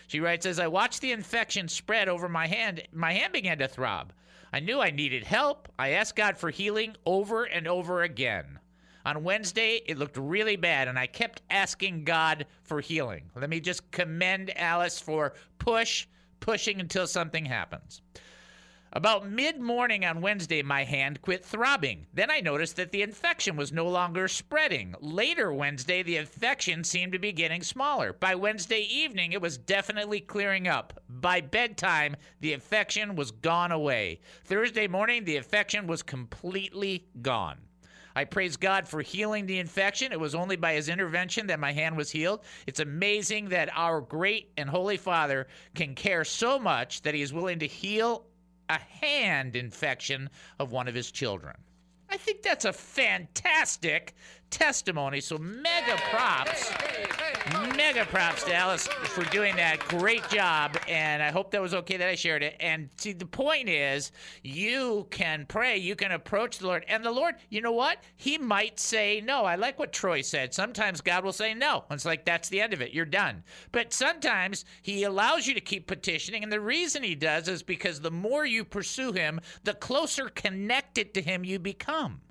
She writes, As I watched the infection spread over my hand, my hand began to throb. I knew I needed help. I asked God for healing over and over again. On Wednesday, it looked really bad, and I kept asking God for healing. Let me just commend Alice for push, pushing until something happens. About mid morning on Wednesday, my hand quit throbbing. Then I noticed that the infection was no longer spreading. Later Wednesday, the infection seemed to be getting smaller. By Wednesday evening, it was definitely clearing up. By bedtime, the infection was gone away. Thursday morning, the infection was completely gone. I praise God for healing the infection. It was only by his intervention that my hand was healed. It's amazing that our great and holy Father can care so much that he is willing to heal a hand infection of one of his children. I think that's a fantastic testimony. So mega props, mega props to Alice for doing that. Great job, and I hope that was okay that I shared it. And see, the point is, you can pray, you can approach the Lord, and the Lord, you know what? He might say no. I like what Troy said. Sometimes God will say no. It's like that's the end of it. You're done. But sometimes He allows you to keep petitioning, and the reason He does is because the more you pursue Him, the closer connected to Him you become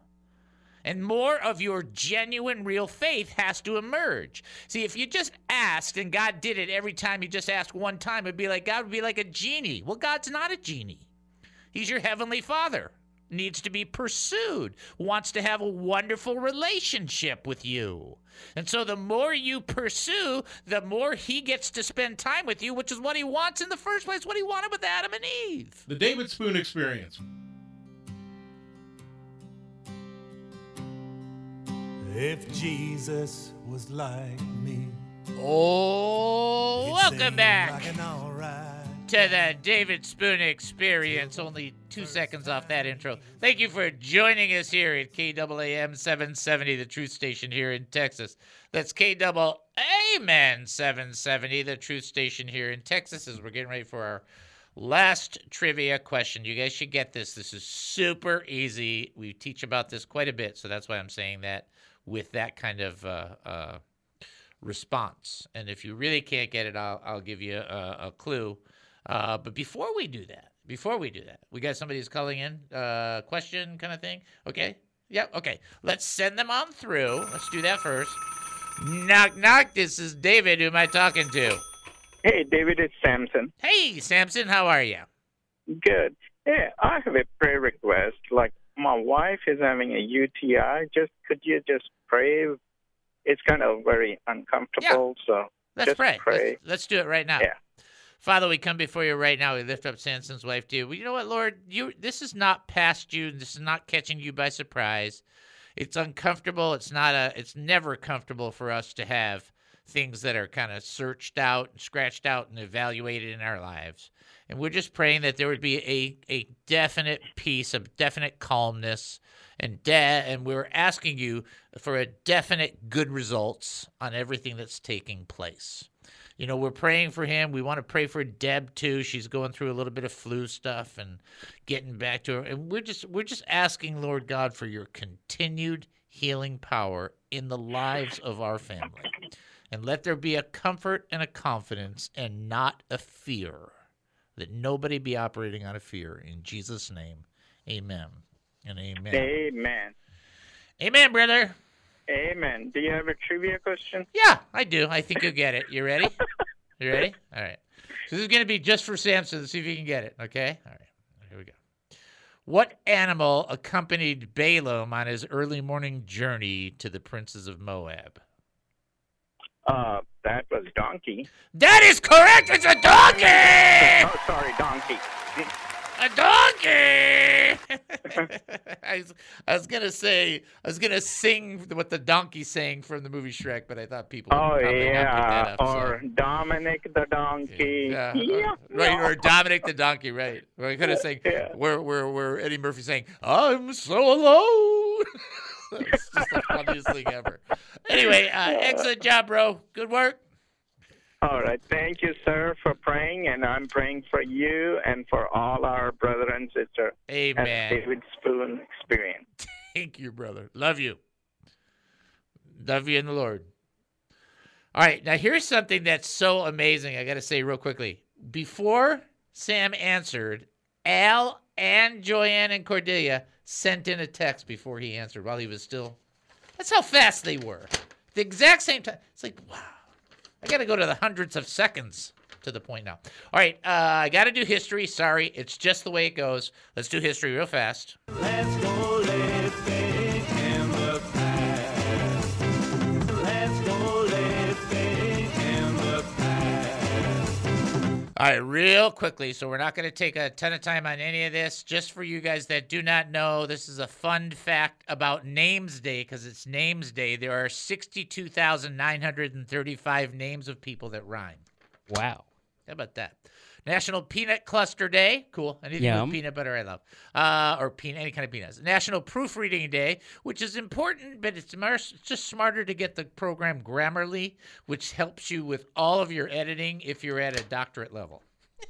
and more of your genuine, real faith has to emerge. See, if you just asked and God did it every time you just asked one time, it'd be like God would be like a genie. Well, God's not a genie, He's your heavenly Father. Needs to be pursued, wants to have a wonderful relationship with you. And so the more you pursue, the more he gets to spend time with you, which is what he wants in the first place, what he wanted with Adam and Eve. The David Spoon Experience. If Jesus was like me. Oh, welcome back like to the David Spoon Experience. Only two seconds off that intro. Thank you for joining us here at KAAM 770, the truth station here in Texas. That's KAAM 770, the truth station here in Texas, as we're getting ready for our last trivia question. You guys should get this. This is super easy. We teach about this quite a bit, so that's why I'm saying that with that kind of uh, uh, response. And if you really can't get it, I'll, I'll give you a, a clue. Uh, but before we do that, before we do that, we got somebody who's calling in, uh, question kind of thing. Okay. Yeah. Okay. Let's send them on through. Let's do that first. Knock, knock. This is David. Who am I talking to? Hey, David, it's Samson. Hey, Samson. How are you? Good. Yeah, I have a prayer request. Like, my wife is having a UTI. Just could you just pray? It's kind of very uncomfortable. So Let's just pray. pray. Let's, let's do it right now. Yeah. Father, we come before you right now. We lift up Samson's wife to you. Well, you know what, Lord? You this is not past you. This is not catching you by surprise. it's uncomfortable. It's not a. It's never comfortable for us to have things that are kind of searched out, and scratched out, and evaluated in our lives. And we're just praying that there would be a a definite peace, a definite calmness, and de- and we're asking you for a definite good results on everything that's taking place. You know, we're praying for him. We want to pray for Deb too. She's going through a little bit of flu stuff and getting back to her. And we're just we're just asking Lord God for your continued healing power in the lives of our family. And let there be a comfort and a confidence and not a fear. That nobody be operating out of fear. In Jesus' name. Amen. And amen. Amen. Amen, brother. Amen. Do you have a trivia question? Yeah, I do. I think you'll get it. You ready? You ready? All right. So this is going to be just for Samson to see if you can get it. Okay. All right. Here we go. What animal accompanied Balaam on his early morning journey to the princes of Moab? Uh, that was donkey. That is correct. It's a donkey. Oh, sorry, donkey. A donkey. I, was, I was gonna say I was gonna sing what the donkey sang from the movie Shrek, but I thought people. Oh yeah, up, so- or Dominic the donkey. Yeah, Yeah. right, or Dominic the donkey, right? We're gonna say where where where Eddie Murphy saying, "I'm so alone." That's just the funniest thing ever. Anyway, uh, excellent job, bro. Good work. All right. Thank you, sir, for praying, and I'm praying for you and for all our brother and sister. Amen. David Spoon Experience. Thank you, brother. Love you. Love you in the Lord. All right, now here's something that's so amazing. I got to say real quickly. Before Sam answered, Al and Joanne and Cordelia sent in a text before he answered while he was still. That's how fast they were. The exact same time. It's like, wow. I got to go to the hundreds of seconds to the point now. All right, uh, I got to do history. Sorry, it's just the way it goes. Let's do history real fast. Let's go All right, real quickly. So we're not going to take a ton of time on any of this. Just for you guys that do not know, this is a fun fact about Names Day because it's Names Day. There are 62,935 names of people that rhyme. Wow. How about that? National Peanut Cluster Day. Cool. Anything Yum. with peanut butter, I love. Uh, or peanut, any kind of peanuts. National Proofreading Day, which is important, but it's, mar- it's just smarter to get the program Grammarly, which helps you with all of your editing if you're at a doctorate level.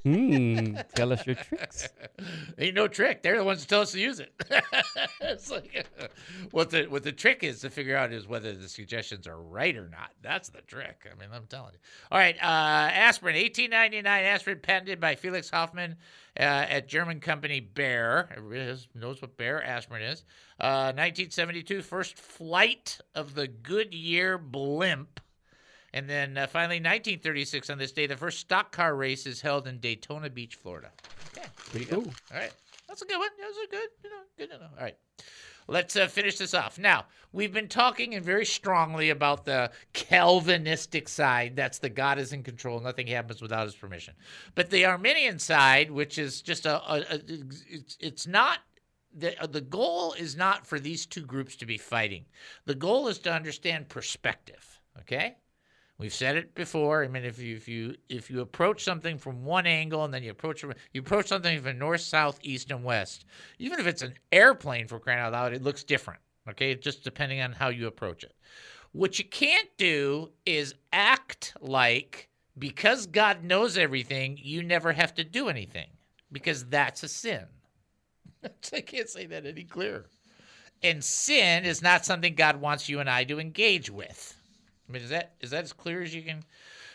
Hmm. Tell us your tricks. Ain't no trick. They're the ones that tell us to use it. it's like what the what the trick is to figure out is whether the suggestions are right or not. That's the trick. I mean, I'm telling you. All right, uh, aspirin, 1899 aspirin patented by Felix Hoffmann uh, at German company Bayer. Everybody knows what Bayer aspirin is. Uh, 1972, first flight of the Goodyear blimp. And then uh, finally, 1936, on this day, the first stock car race is held in Daytona Beach, Florida. Okay, there you go. All right, that's a good one. Those are good. You know, good to know. All right, let's uh, finish this off. Now, we've been talking and very strongly about the Calvinistic side. That's the God is in control. Nothing happens without His permission. But the Arminian side, which is just a, a, a it's, it's not the uh, the goal is not for these two groups to be fighting. The goal is to understand perspective. Okay. We've said it before. I mean, if you if you if you approach something from one angle and then you approach you approach something from north, south, east, and west, even if it's an airplane for crying out loud, it looks different. Okay, just depending on how you approach it. What you can't do is act like because God knows everything, you never have to do anything because that's a sin. I can't say that any clearer. And sin is not something God wants you and I to engage with. I mean, is that is that as clear as you can?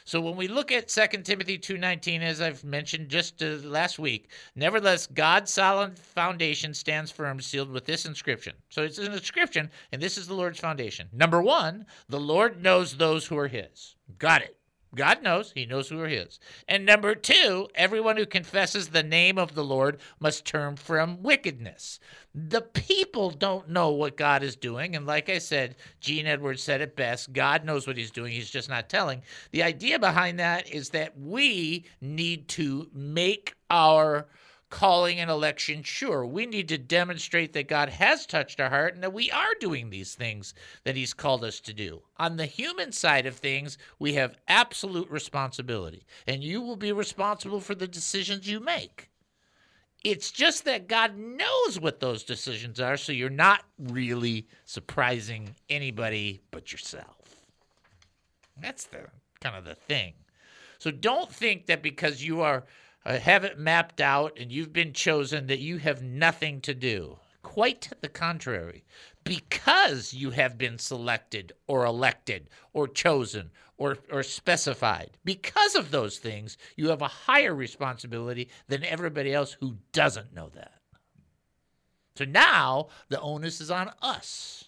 So when we look at 2 Timothy 2:19 as I've mentioned just uh, last week, nevertheless God's solid foundation stands firm sealed with this inscription. So it's an inscription and this is the Lord's foundation. Number 1, the Lord knows those who are his. Got it. God knows. He knows who are his. And number two, everyone who confesses the name of the Lord must turn from wickedness. The people don't know what God is doing. And like I said, Gene Edwards said it best God knows what he's doing. He's just not telling. The idea behind that is that we need to make our calling an election, sure, we need to demonstrate that God has touched our heart and that we are doing these things that He's called us to do. On the human side of things, we have absolute responsibility, and you will be responsible for the decisions you make. It's just that God knows what those decisions are, so you're not really surprising anybody but yourself. That's the kind of the thing. So don't think that because you are have it mapped out and you've been chosen that you have nothing to do. Quite the contrary. Because you have been selected or elected or chosen or, or specified, because of those things, you have a higher responsibility than everybody else who doesn't know that. So now the onus is on us.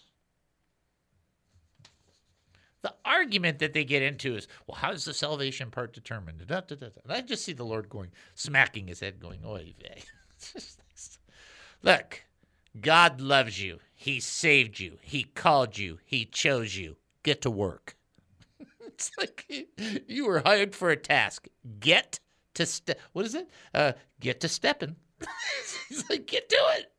The argument that they get into is, well, how is the salvation part determined? Da, da, da. And I just see the Lord going, smacking his head, going, oy vey. Look, God loves you. He saved you. He called you. He chose you. Get to work. it's like you were hired for a task. Get to step. What is it? Uh, get to stepping. He's like, get to it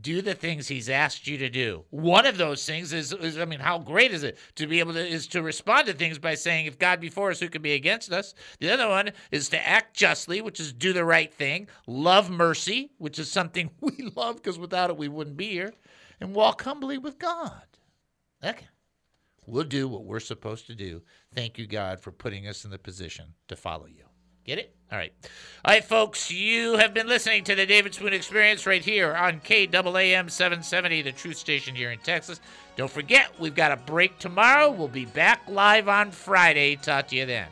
do the things he's asked you to do. One of those things is, is, I mean, how great is it to be able to is to respond to things by saying, "If God be for us, who can be against us?" The other one is to act justly, which is do the right thing, love mercy, which is something we love because without it we wouldn't be here, and walk humbly with God. Okay. We'll do what we're supposed to do. Thank you, God, for putting us in the position to follow you. Get it? All right. All right, folks, you have been listening to the David Spoon Experience right here on KAAM 770, the truth station here in Texas. Don't forget, we've got a break tomorrow. We'll be back live on Friday. Talk to you then.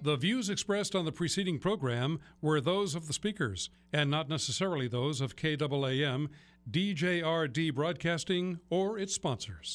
The views expressed on the preceding program were those of the speakers and not necessarily those of KAAM, DJRD Broadcasting, or its sponsors.